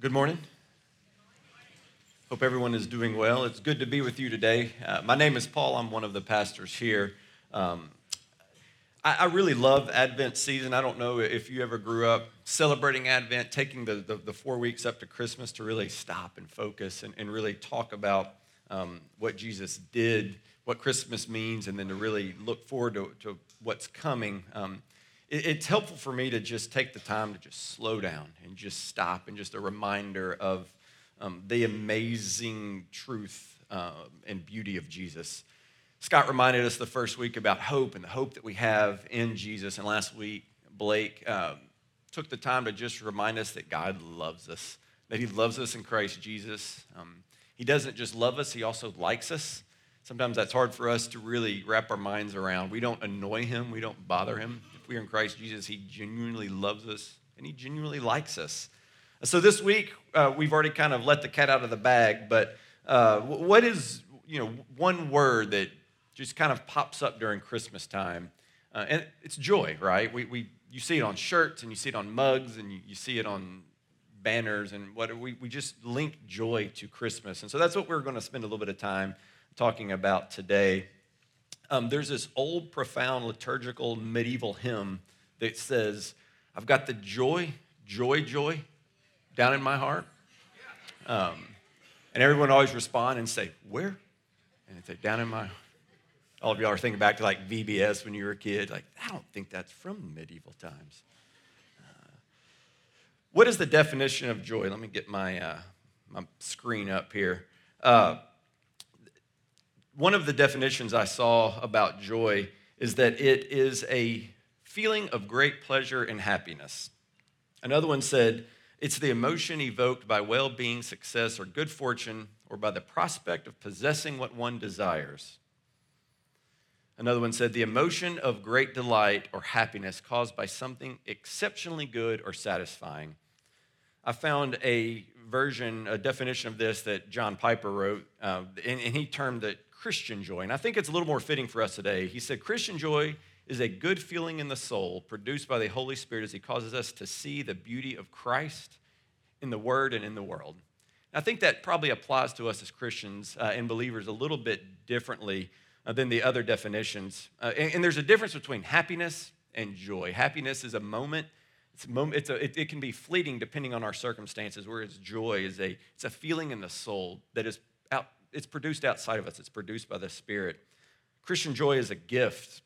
Good morning. Hope everyone is doing well. It's good to be with you today. Uh, my name is Paul. I'm one of the pastors here. Um, I, I, really love Advent season. I don't know if you ever grew up celebrating Advent, taking the, the, the four weeks up to Christmas to really stop and focus and, and really talk about um, what Jesus did, what Christmas means, and then to really look forward to, to what's coming. Um, it's helpful for me to just take the time to just slow down and just stop and just a reminder of um, the amazing truth uh, and beauty of Jesus. Scott reminded us the first week about hope and the hope that we have in Jesus. And last week, Blake um, took the time to just remind us that God loves us, that He loves us in Christ Jesus. Um, he doesn't just love us, He also likes us. Sometimes that's hard for us to really wrap our minds around. We don't annoy Him, we don't bother Him. If we're in Christ Jesus, He genuinely loves us and He genuinely likes us. So this week, uh, we've already kind of let the cat out of the bag, but uh, what is you know one word that just kind of pops up during Christmas time? Uh, and it's joy, right? We, we, you see it on shirts and you see it on mugs and you, you see it on banners and what we, we just link joy to Christmas. And so that's what we're going to spend a little bit of time talking about today. Um, there's this old, profound liturgical medieval hymn that says, I've got the joy, joy, joy down in my heart. Um, and everyone always respond and say, Where? And they say, Down in my All of y'all are thinking back to like VBS when you were a kid. Like, I don't think that's from medieval times. Uh, what is the definition of joy? Let me get my, uh, my screen up here. Uh, one of the definitions I saw about joy is that it is a feeling of great pleasure and happiness. Another one said, it's the emotion evoked by well being, success, or good fortune, or by the prospect of possessing what one desires. Another one said, the emotion of great delight or happiness caused by something exceptionally good or satisfying. I found a version, a definition of this that John Piper wrote, uh, and, and he termed it Christian joy. And I think it's a little more fitting for us today. He said, Christian joy is a good feeling in the soul produced by the Holy Spirit as He causes us to see the beauty of Christ in the Word and in the world. I think that probably applies to us as Christians uh, and believers a little bit differently uh, than the other definitions. Uh, and, and, there's a difference between happiness and joy. Happiness is a moment. It's a moment it's a, it, it, can be fleeting depending on our circumstances, whereas joy is a, it's a feeling in the soul that is out, it's produced outside of us. It's produced by the Spirit. Christian joy is a gift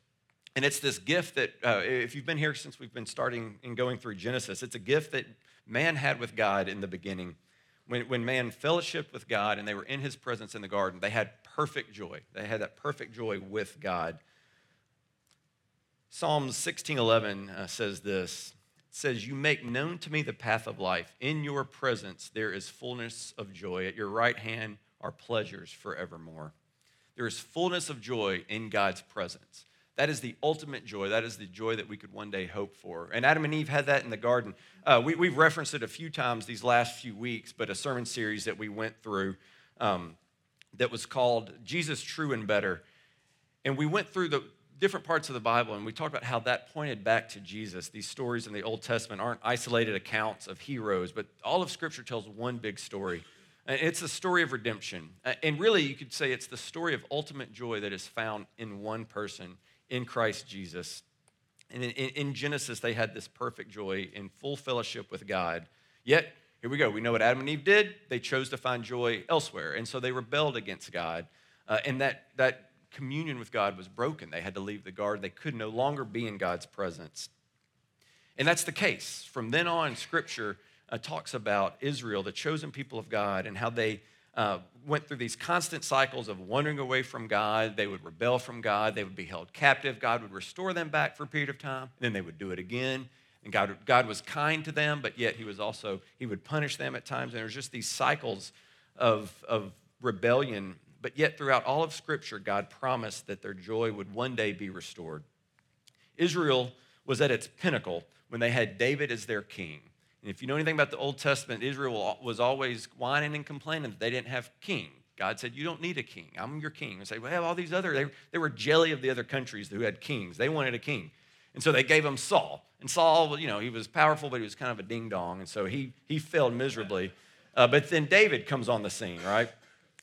and it's this gift that, uh, if you've been here since we've been starting and going through Genesis, it's a gift that man had with God in the beginning. When, when man fellowshiped with God and they were in his presence in the garden, they had perfect joy. They had that perfect joy with God. Psalms 16:11 uh, says this. It says, "You make known to me the path of life. In your presence there is fullness of joy. At your right hand are pleasures forevermore." There is fullness of joy in God's presence. That is the ultimate joy. That is the joy that we could one day hope for. And Adam and Eve had that in the garden. Uh, we, have referenced it a few times these last few weeks, but a sermon series that we went through um, that was called Jesus True and Better. And we went through the different parts of the Bible and we talked about how that pointed back to Jesus. These stories in the Old Testament aren't isolated accounts of heroes, but all of Scripture tells one big story. And it's the story of redemption. And really, you could say it's the story of ultimate joy that is found in one person in Christ Jesus. And in, in, Genesis, they had this perfect joy in full fellowship with God. Yet, here we go. We know what Adam and Eve did. They chose to find joy elsewhere. And so they rebelled against God. Uh, and that, that communion with God was broken. They had to leave the garden. They could no longer be in God's presence. And that's the case. From then on, Scripture uh, talks about Israel, the chosen people of God, and how they uh, went through these constant cycles of wandering away from God. They would rebel from God. They would be held captive. God would restore them back for a period of time. Then they would do it again. And God, God was kind to them, but yet He was also, He would punish them at times. And there's just these cycles of, of rebellion. But yet, throughout all of Scripture, God promised that their joy would one day be restored. Israel was at its pinnacle when they had David as their king. And if you know anything about the Old Testament, Israel was always whining and complaining that they didn't have king. God said, You don't need a king. I'm your king. And say, Well, have all these other, they, they were jelly of the other countries who had kings. They wanted a king. And so they gave him Saul. And Saul, you know, he was powerful, but he was kind of a ding dong. And so he, he failed miserably. Uh, but then David comes on the scene, right?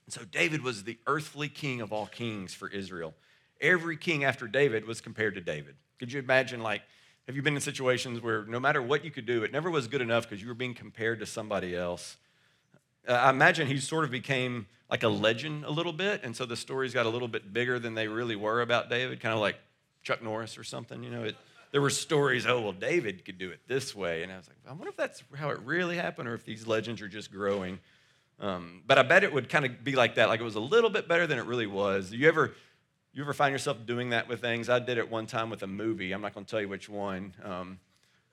And so David was the earthly king of all kings for Israel. Every king after David was compared to David. Could you imagine, like, have you been in situations where no matter what you could do, it never was good enough because you were being compared to somebody else? Uh, I imagine he sort of became like a legend a little bit, and so the stories got a little bit bigger than they really were about David, kind of like Chuck Norris or something. You know, it, there were stories, oh, well, David could do it this way. And I was like, I wonder if that's how it really happened or if these legends are just growing. Um, but I bet it would kind of be like that, like it was a little bit better than it really was. You ever, you ever find yourself doing that with things? I did it one time with a movie. I'm not going to tell you which one.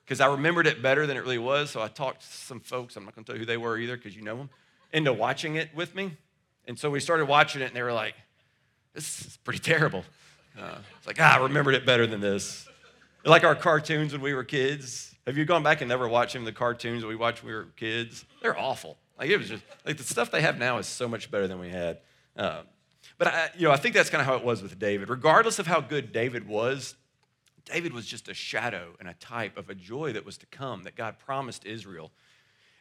because um, I remembered it better than it really was. So I talked to some folks, I'm not going to tell you who they were either because you know them, into watching it with me. And so we started watching it, and they were like, this is pretty terrible. Uh, it's like, ah, I remembered it better than this. Like our cartoons when we were kids. Have you gone back and never watched them, the cartoons that we watched when we were kids? They're awful. Like it was just like the stuff they have now is so much better than we had. Uh, but I, you know, I think that's kind of how it was with David. Regardless of how good David was, David was just a shadow and a type of a joy that was to come that God promised Israel.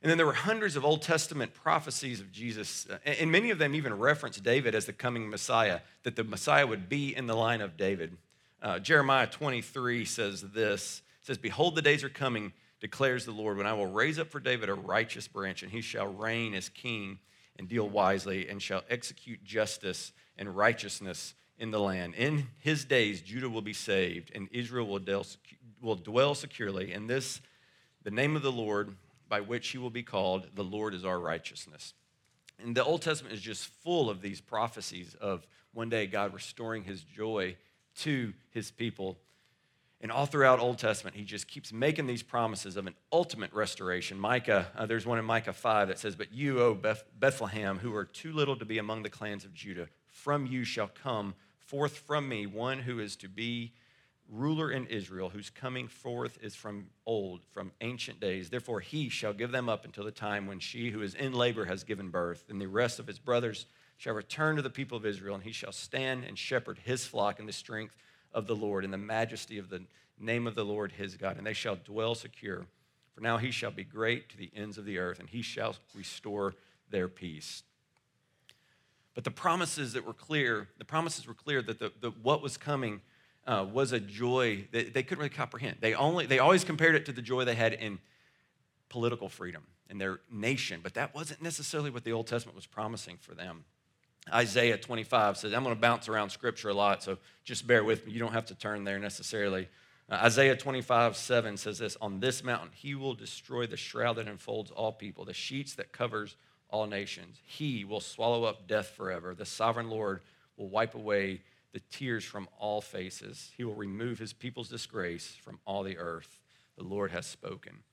And then there were hundreds of Old Testament prophecies of Jesus, and many of them even reference David as the coming Messiah, that the Messiah would be in the line of David. Uh, Jeremiah 23 says this says, Behold, the days are coming, declares the Lord, when I will raise up for David a righteous branch, and he shall reign as king and deal wisely, and shall execute justice and righteousness in the land. In his days, Judah will be saved, and Israel will dwell, will dwell securely. And this, the name of the Lord, by which he will be called, the Lord is our righteousness. And the Old Testament is just full of these prophecies of one day God restoring his joy to his people. And all throughout Old Testament, he just keeps making these promises of an ultimate restoration. Micah, uh, there's one in Micah 5 that says, But you, O Beth- Bethlehem, who are too little to be among the clans of Judah, from you shall come forth from me one who is to be ruler in Israel, whose coming forth is from old, from ancient days. Therefore, he shall give them up until the time when she who is in labor has given birth, and the rest of his brothers shall return to the people of Israel, and he shall stand and shepherd his flock in the strength of the Lord, and the majesty of the name of the Lord his God, and they shall dwell secure. For now he shall be great to the ends of the earth, and he shall restore their peace. But the promises that were clear, the promises were clear that the, the what was coming uh, was a joy that they couldn't really comprehend. They only they always compared it to the joy they had in political freedom in their nation, but that wasn't necessarily what the Old Testament was promising for them. Isaiah 25 says, I'm going to bounce around scripture a lot, so just bear with me. You don't have to turn there necessarily. Uh, Isaiah 25, 7 says this On this mountain, he will destroy the shroud that enfolds all people, the sheets that covers all nations. He will swallow up death forever. The sovereign Lord will wipe away the tears from all faces. He will remove his people's disgrace from all the earth. The Lord has spoken.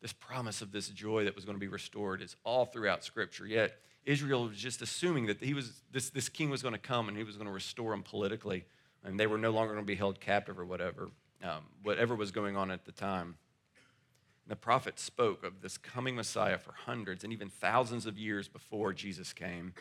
This promise of this joy that was going to be restored is all throughout Scripture. Yet, Israel was just assuming that he was, this, this king was going to come and he was going to restore them politically, and they were no longer going to be held captive or whatever, um, whatever was going on at the time. And The prophet spoke of this coming Messiah for hundreds and even thousands of years before Jesus came.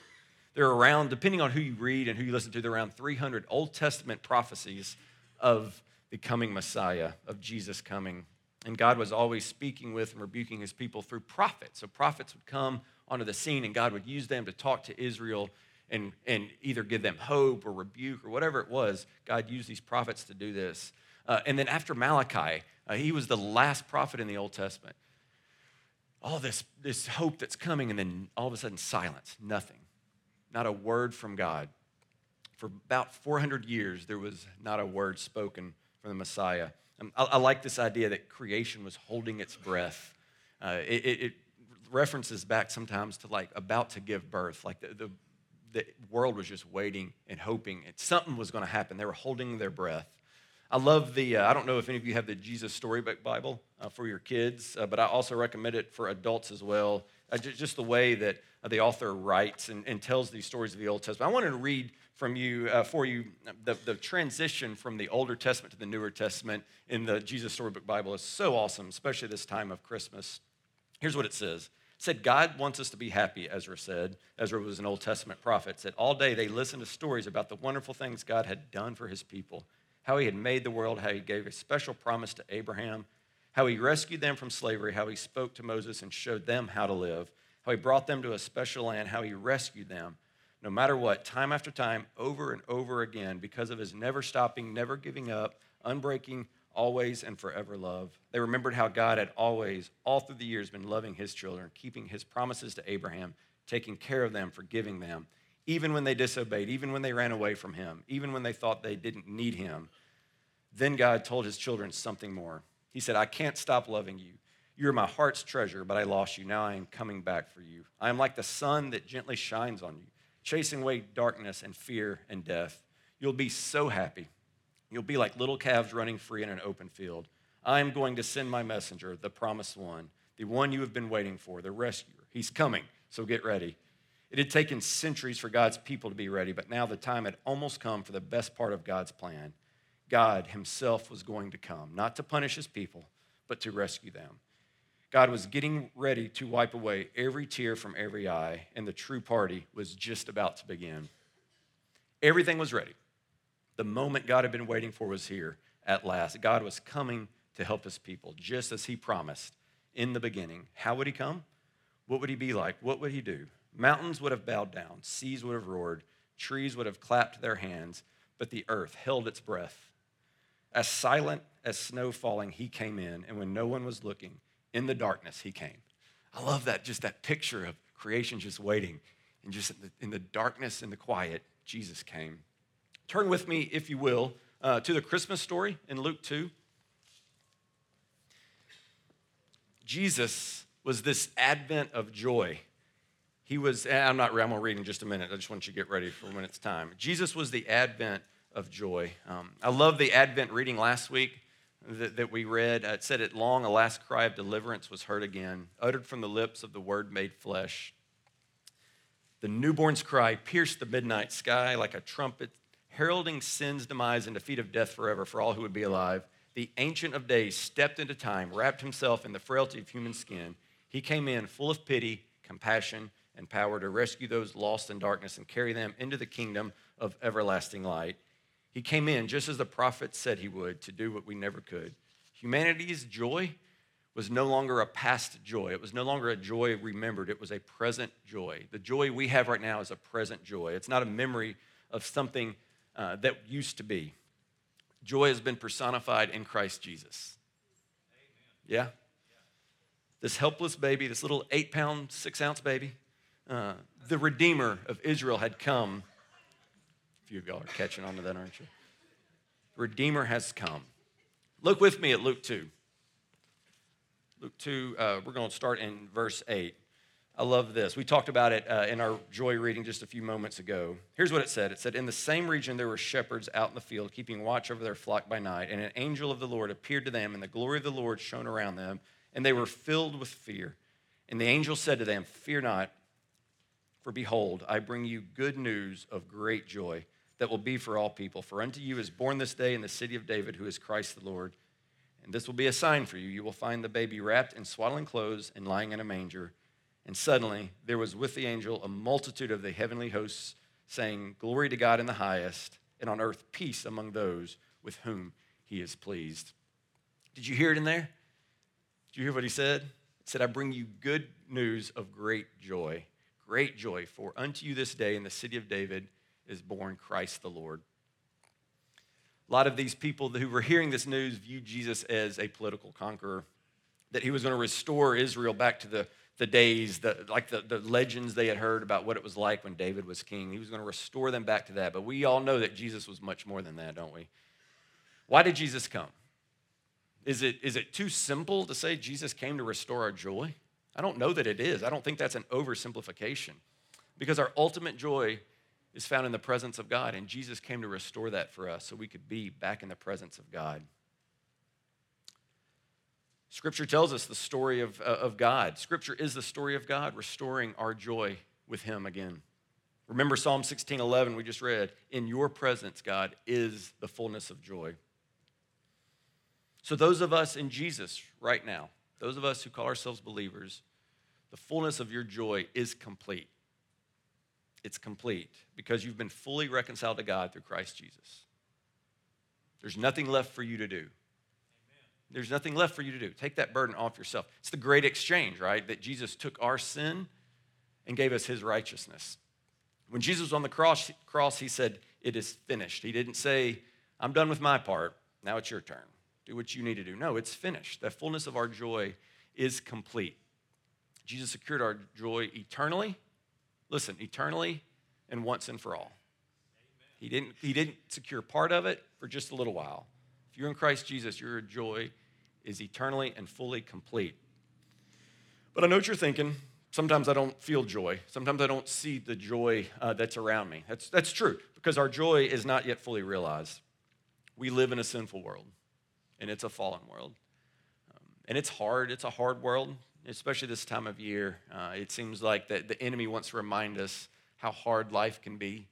There are around, depending on who you read and who you listen to, there are around 300 Old Testament prophecies of the coming Messiah, of Jesus coming. And God was always speaking with and rebuking his people through prophets. So prophets would come onto the scene, and God would use them to talk to Israel and, and either give them hope or rebuke or whatever it was. God used these prophets to do this. Uh, and then after Malachi, uh, he was the last prophet in the Old Testament. All this, this hope that's coming, and then all of a sudden, silence, nothing. Not a word from God. For about 400 years, there was not a word spoken from the Messiah. Um, I, I, like this idea that creation was holding its breath. Uh, it, it, references back sometimes to like about to give birth, like the, the, the world was just waiting and hoping it, something was going to happen. They were holding their breath. I love the, uh, I don't know if any of you have the Jesus Storybook Bible uh, for your kids, uh, but I also recommend it for adults as well. Uh, just, just, the way that uh, the author writes and, and, tells these stories of the Old Testament. I wanted to read from you, uh, for you, the, the transition from the Older Testament to the Newer Testament in the Jesus Storybook Bible is so awesome, especially this time of Christmas. Here's what it says said God wants us to be happy, Ezra said. Ezra was an Old Testament prophet. Said all day they listened to stories about the wonderful things God had done for his people. how he had made the world, how he gave a special promise to Abraham, how he rescued them from slavery, how he spoke to Moses and showed them how to live, how he brought them to a special land, how he rescued them, no matter what, time after time, over and over again, because of his never stopping, never giving up, unbreaking, always and forever love. They remembered how God had always, all through the years, been loving his children, keeping his promises to Abraham, taking care of them, forgiving them, even when they disobeyed, even when they ran away from him, even when they thought they didn't need him. Then God told his children something more. He said, I can't stop loving you. You're my heart's treasure, but I lost you. Now I am coming back for you. I am like the sun that gently shines on you, chasing away darkness and fear and death. You'll be so happy. You'll be like little calves running free in an open field. I am going to send my messenger, the promised one, the one you have been waiting for, the rescuer. He's coming, so get ready. It had taken centuries for God's people to be ready, but now the time had almost come for the best part of God's plan. God Himself was going to come, not to punish His people, but to rescue them. God was getting ready to wipe away every tear from every eye, and the true party was just about to begin. Everything was ready. The moment God had been waiting for was here at last. God was coming to help His people, just as He promised in the beginning. How would He come? What would He be like? What would He do? Mountains would have bowed down, seas would have roared, trees would have clapped their hands, but the earth held its breath as silent as snow falling, he came in, and when no one was looking, in the darkness, he came. I love that, just that picture of creation just waiting, and just in the, in the darkness and the quiet, Jesus came. Turn with me, if you will, uh, to the Christmas story in Luke 2. Jesus was this advent of joy. He was, I'm not, I'm going to read in just a minute. I just want you to get ready for when it's time. Jesus was the advent of joy. Um, I love the Advent reading last week that, that we read. Uh, it said, At long, a last cry of deliverance was heard again, uttered from the lips of the Word made flesh. The newborn's cry pierced the midnight sky like a trumpet, heralding sin's demise and defeat of death forever for all who would be alive. The Ancient of Days stepped into time, wrapped himself in the frailty of human skin. He came in full of pity, compassion, and power to rescue those lost in darkness and carry them into the kingdom of everlasting light. He came in just as the prophet said he would to do what we never could. Humanity's joy was no longer a past joy. It was no longer a joy remembered. It was a present joy. The joy we have right now is a present joy. It's not a memory of something uh, that used to be. Joy has been personified in Christ Jesus. Yeah? This helpless baby, this little eight pound, six ounce baby, uh, the Redeemer of Israel had come few of y'all are catching on to that, aren't you? Redeemer has come. Look with me at Luke 2. Luke 2, uh, we're going to start in verse 8. I love this. We talked about it uh, in our joy reading just a few moments ago. Here's what it said It said, In the same region there were shepherds out in the field, keeping watch over their flock by night, and an angel of the Lord appeared to them, and the glory of the Lord shone around them, and they were filled with fear. And the angel said to them, Fear not, for behold, I bring you good news of great joy that will be for all people. For unto you is born this day in the city of David, who is Christ the Lord. And this will be a sign for you. You will find the baby wrapped in swaddling clothes and lying in a manger. And suddenly there was with the angel a multitude of the heavenly hosts saying, Glory to God in the highest, and on earth peace among those with whom he is pleased. Did you hear it in there? Did you hear what he said? He said, I bring you good news of great joy. Great joy. For unto you this day in the city of David is born Christ the Lord. A lot of these people who were hearing this news viewed Jesus as a political conqueror, that he was going to restore Israel back to the, the days, the, like the, the legends they had heard about what it was like when David was king. He was going to restore them back to that. But we all know that Jesus was much more than that, don't we? Why did Jesus come? Is it, is it too simple to say Jesus came to restore our joy? I don't know that it is. I don't think that's an oversimplification. Because our ultimate joy is found in the presence of God. And Jesus came to restore that for us so we could be back in the presence of God. Scripture tells us the story of, uh, of God. Scripture is the story of God restoring our joy with Him again. Remember Psalm 16 11, we just read, In your presence, God, is the fullness of joy. So, those of us in Jesus right now, those of us who call ourselves believers, the fullness of your joy is complete it's complete because you've been fully reconciled to God through Christ Jesus. There's nothing left for you to do. There's nothing left for you to do. Take that burden off yourself. It's the great exchange, right? That Jesus took our sin and gave us his righteousness. When Jesus was on the cross, cross, he said, It is finished. He didn't say, I'm done with my part. Now it's your turn. Do what you need to do. No, it's finished. The fullness of our joy is complete. Jesus secured our joy eternally. Listen, eternally and once and for all. He didn't, he didn't secure part of it for just a little while. You're in Christ Jesus, your joy is eternally and fully complete. But I know what you're thinking. Sometimes I don't feel joy. Sometimes I don't see the joy uh, that's around me. That's, that's true because our joy is not yet fully realized. We live in a sinful world, and it's a fallen world. Um, and it's hard. It's a hard world, especially this time of year. Uh, it seems like the, the enemy wants to remind us how hard life can be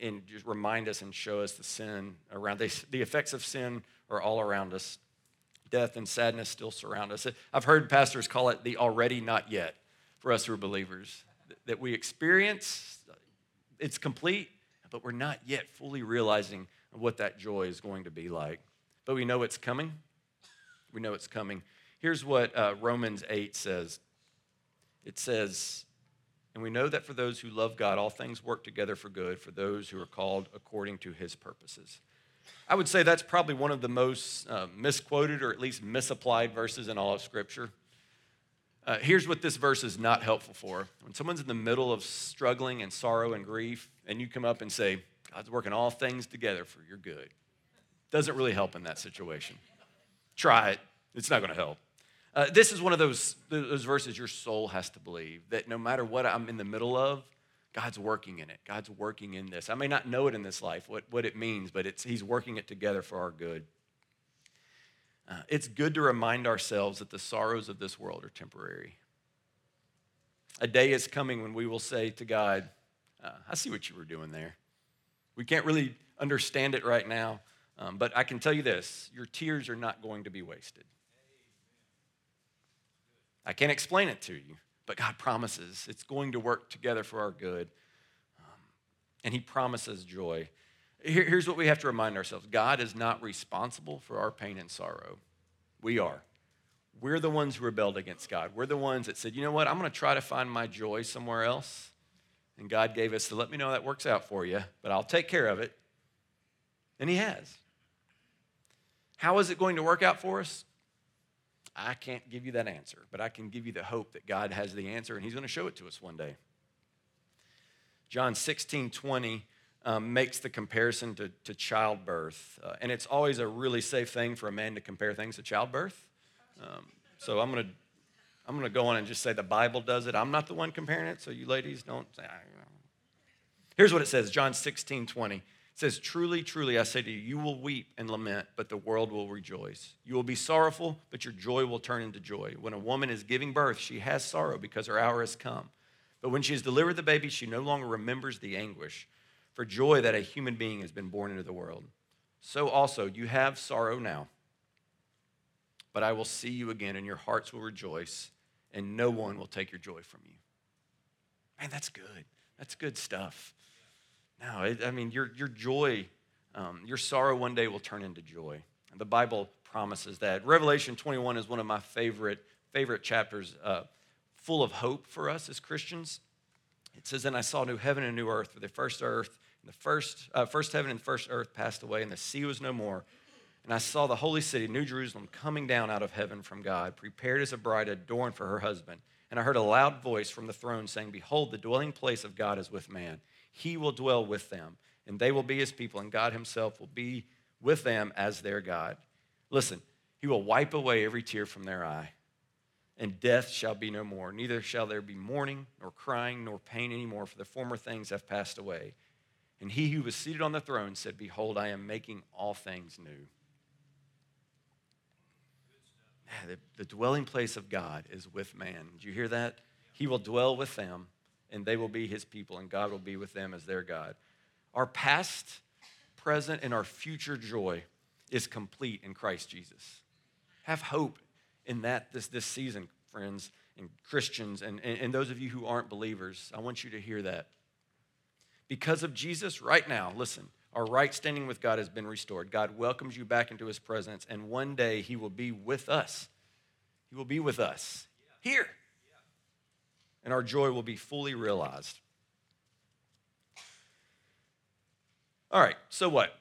and, just remind us and show us the sin around. They, the effects of sin are all around us. Death and sadness still surround us. I've heard pastors call it the already not yet for us who are believers that we experience. It's complete, but we're not yet fully realizing what that joy is going to be like. But we know it's coming. We know it's coming. Here's what uh, Romans 8 says it says, And we know that for those who love God, all things work together for good for those who are called according to his purposes. I would say that's probably one of the most uh, misquoted or at least misapplied verses in all of Scripture. Uh, here's what this verse is not helpful for. When someone's in the middle of struggling and sorrow and grief, and you come up and say, God's working all things together for your good, doesn't really help in that situation. Try it, it's not going to help. Uh, this is one of those, those verses your soul has to believe that no matter what I'm in the middle of, God's working in it. God's working in this. I may not know it in this life, what, what it means, but it's, He's working it together for our good. Uh, it's good to remind ourselves that the sorrows of this world are temporary. A day is coming when we will say to God, uh, I see what you were doing there. We can't really understand it right now, um, but I can tell you this your tears are not going to be wasted. I can't explain it to you, but God promises it's going to work together for our good. Um, and He promises joy. Here, here's what we have to remind ourselves God is not responsible for our pain and sorrow. We are. We're the ones who rebelled against God. We're the ones that said, you know what, I'm going to try to find my joy somewhere else. And God gave us to let me know that works out for you, but I'll take care of it. And He has. How is it going to work out for us? I can't give you that answer, but I can give you the hope that God has the answer and He's going to show it to us one day. John 16 20 um, makes the comparison to, to childbirth. Uh, and it's always a really safe thing for a man to compare things to childbirth. Um, so I'm going to I'm going to go on and just say the Bible does it. I'm not the one comparing it, so you ladies don't. Here's what it says John 16, 20. Says, Truly, truly, I say to you, you will weep and lament, but the world will rejoice. You will be sorrowful, but your joy will turn into joy. When a woman is giving birth, she has sorrow because her hour has come. But when she has delivered the baby, she no longer remembers the anguish for joy that a human being has been born into the world. So also, you have sorrow now, but I will see you again, and your hearts will rejoice, and no one will take your joy from you. Man, that's good. That's good stuff. Now, I mean, your, your joy, um, your sorrow one day will turn into joy. And the Bible promises that. Revelation 21 is one of my favorite, favorite chapters, uh, full of hope for us as Christians. It says, Then I saw new heaven and new earth, for the first earth and the first, uh, first heaven and first earth passed away, and the sea was no more. And I saw the holy city, New Jerusalem, coming down out of heaven from God, prepared as a bride adorned for her husband. And I heard a loud voice from the throne saying, Behold, the dwelling place of God is with man. He will dwell with them, and they will be his people, and God himself will be with them as their God. Listen, he will wipe away every tear from their eye, and death shall be no more. Neither shall there be mourning, nor crying, nor pain anymore, for the former things have passed away. And he who was seated on the throne said, Behold, I am making all things new. The, the, dwelling place of God is with man. Did you hear that? He will dwell with them, and they will be his people, and God will be with them as their God. Our past, present, and our future joy is complete in Christ Jesus. Have hope in that this, this season, friends and Christians, and, and, and those of you who aren't believers. I want you to hear that. Because of Jesus, right now, listen, Our right standing with God has been restored. God welcomes you back into his presence, and one day he will be with us. He will be with us here. And our joy will be fully realized. All right, so what?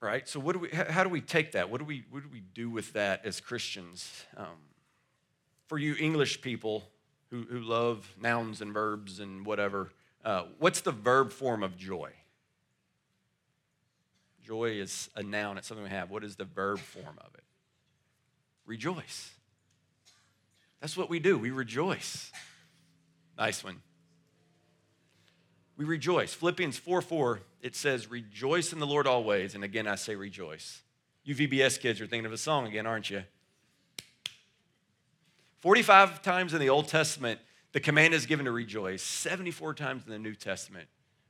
Right? So what do we how do we take that? What do we what do we do with that as Christians? Um, for you English people who, who love nouns and verbs and whatever, uh, what's the verb form of joy? Joy is a noun, it's something we have. What is the verb form of it? Rejoice. That's what we do. We rejoice. Nice one. We rejoice. Philippians 4 4, it says, Rejoice in the Lord always. And again, I say rejoice. You VBS kids are thinking of a song again, aren't you? 45 times in the Old Testament, the command is given to rejoice. 74 times in the New Testament,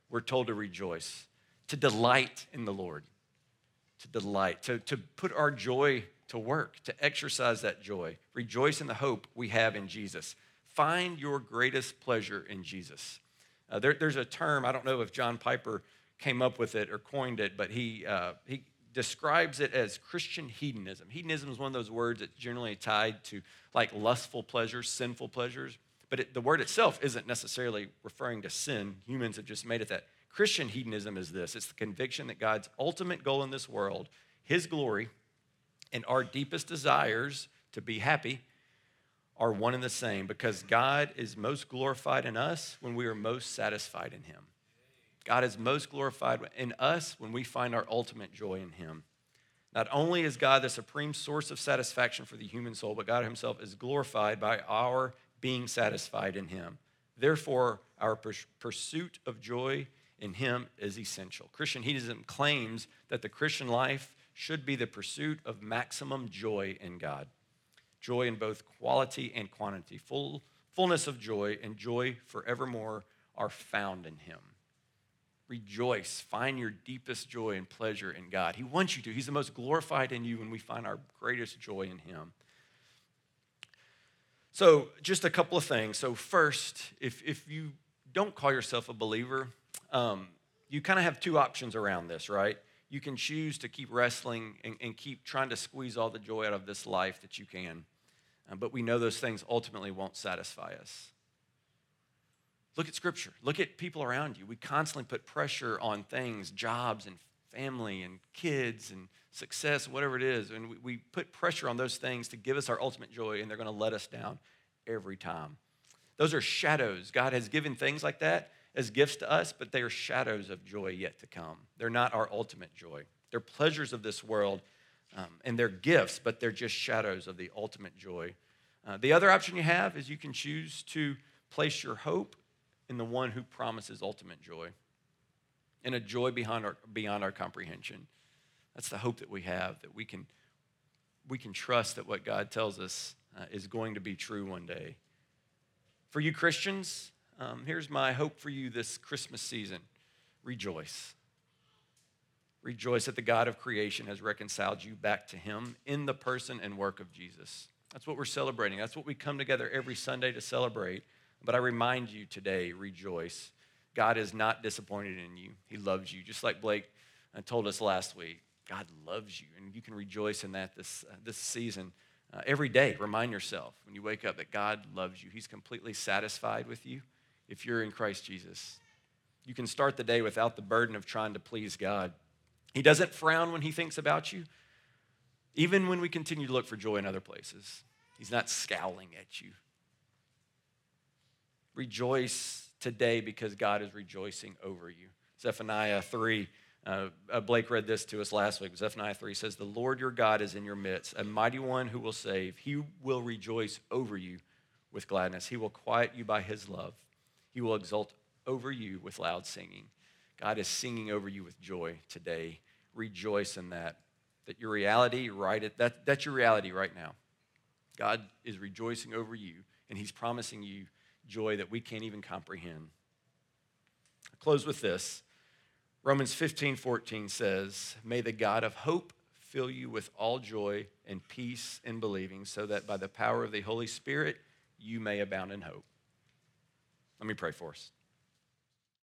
we're told to rejoice, to delight in the Lord, to delight, to, to put our joy to work, to exercise that joy. Rejoice in the hope we have in Jesus. Find your greatest pleasure in Jesus. Uh, there, there's a term, I don't know if John Piper came up with it or coined it, but he, uh, he describes it as Christian hedonism. Hedonism is one of those words that's generally tied to like lustful pleasures, sinful pleasures. But it, the word itself isn't necessarily referring to sin. Humans have just made it that. Christian hedonism is this it's the conviction that God's ultimate goal in this world, His glory, and our deepest desires to be happy are one and the same because God is most glorified in us when we are most satisfied in Him. God is most glorified in us when we find our ultimate joy in Him. Not only is God the supreme source of satisfaction for the human soul, but God Himself is glorified by our being satisfied in Him. Therefore, our pursuit of joy in Him is essential. Christian hedonism claims that the Christian life should be the pursuit of maximum joy in God. Joy in both quality and quantity. Full, fullness of joy and joy forevermore are found in Him rejoice. Find your deepest joy and pleasure in God. He wants you to. He's the most glorified in you when we find our greatest joy in Him. So, just a couple of things. So, first, if, if you don't call yourself a believer, um, you kind of have two options around this, right? You can choose to keep wrestling and, and, keep trying to squeeze all the joy out of this life that you can. Uh, but we know those things ultimately won't satisfy us. Look at scripture. Look at people around you. We constantly put pressure on things, jobs and family and kids and success, whatever it is. And we, we put pressure on those things to give us our ultimate joy, and they're going to let us down every time. Those are shadows. God has given things like that as gifts to us, but they are shadows of joy yet to come. They're not our ultimate joy. They're pleasures of this world, um, and they're gifts, but they're just shadows of the ultimate joy. Uh, the other option you have is you can choose to place your hope in the one who promises ultimate joy and a joy beyond our, beyond our comprehension. That's the hope that we have, that we can, we can trust that what God tells us uh, is going to be true one day. For you Christians, um, here's my hope for you this Christmas season rejoice. Rejoice that the God of creation has reconciled you back to Him in the person and work of Jesus. That's what we're celebrating. That's what we come together every Sunday to celebrate. But I remind you today, rejoice. God is not disappointed in you. He loves you. Just like Blake uh, told us last week, God loves you. And you can rejoice in that this, uh, this season. Uh, every day, remind yourself when you wake up that God loves you. He's completely satisfied with you if you're in Christ Jesus. You can start the day without the burden of trying to please God. He doesn't frown when He thinks about you, even when we continue to look for joy in other places. He's not scowling at you. Rejoice today because God is rejoicing over you. Zephaniah 3, uh, uh, Blake read this to us last week. Zephaniah 3 says, The Lord your God is in your midst, a mighty one who will save. He will rejoice over you with gladness. He will quiet you by his love. He will exult over you with loud singing. God is singing over you with joy today. Rejoice in that. That your reality, right? That, that's your reality right now. God is rejoicing over you, and He's promising you joy that we can't even comprehend. I'll close with this. Romans 15, 14 says, May the God of hope fill you with all joy and peace in believing, so that by the power of the Holy Spirit you may abound in hope. Let me pray for us.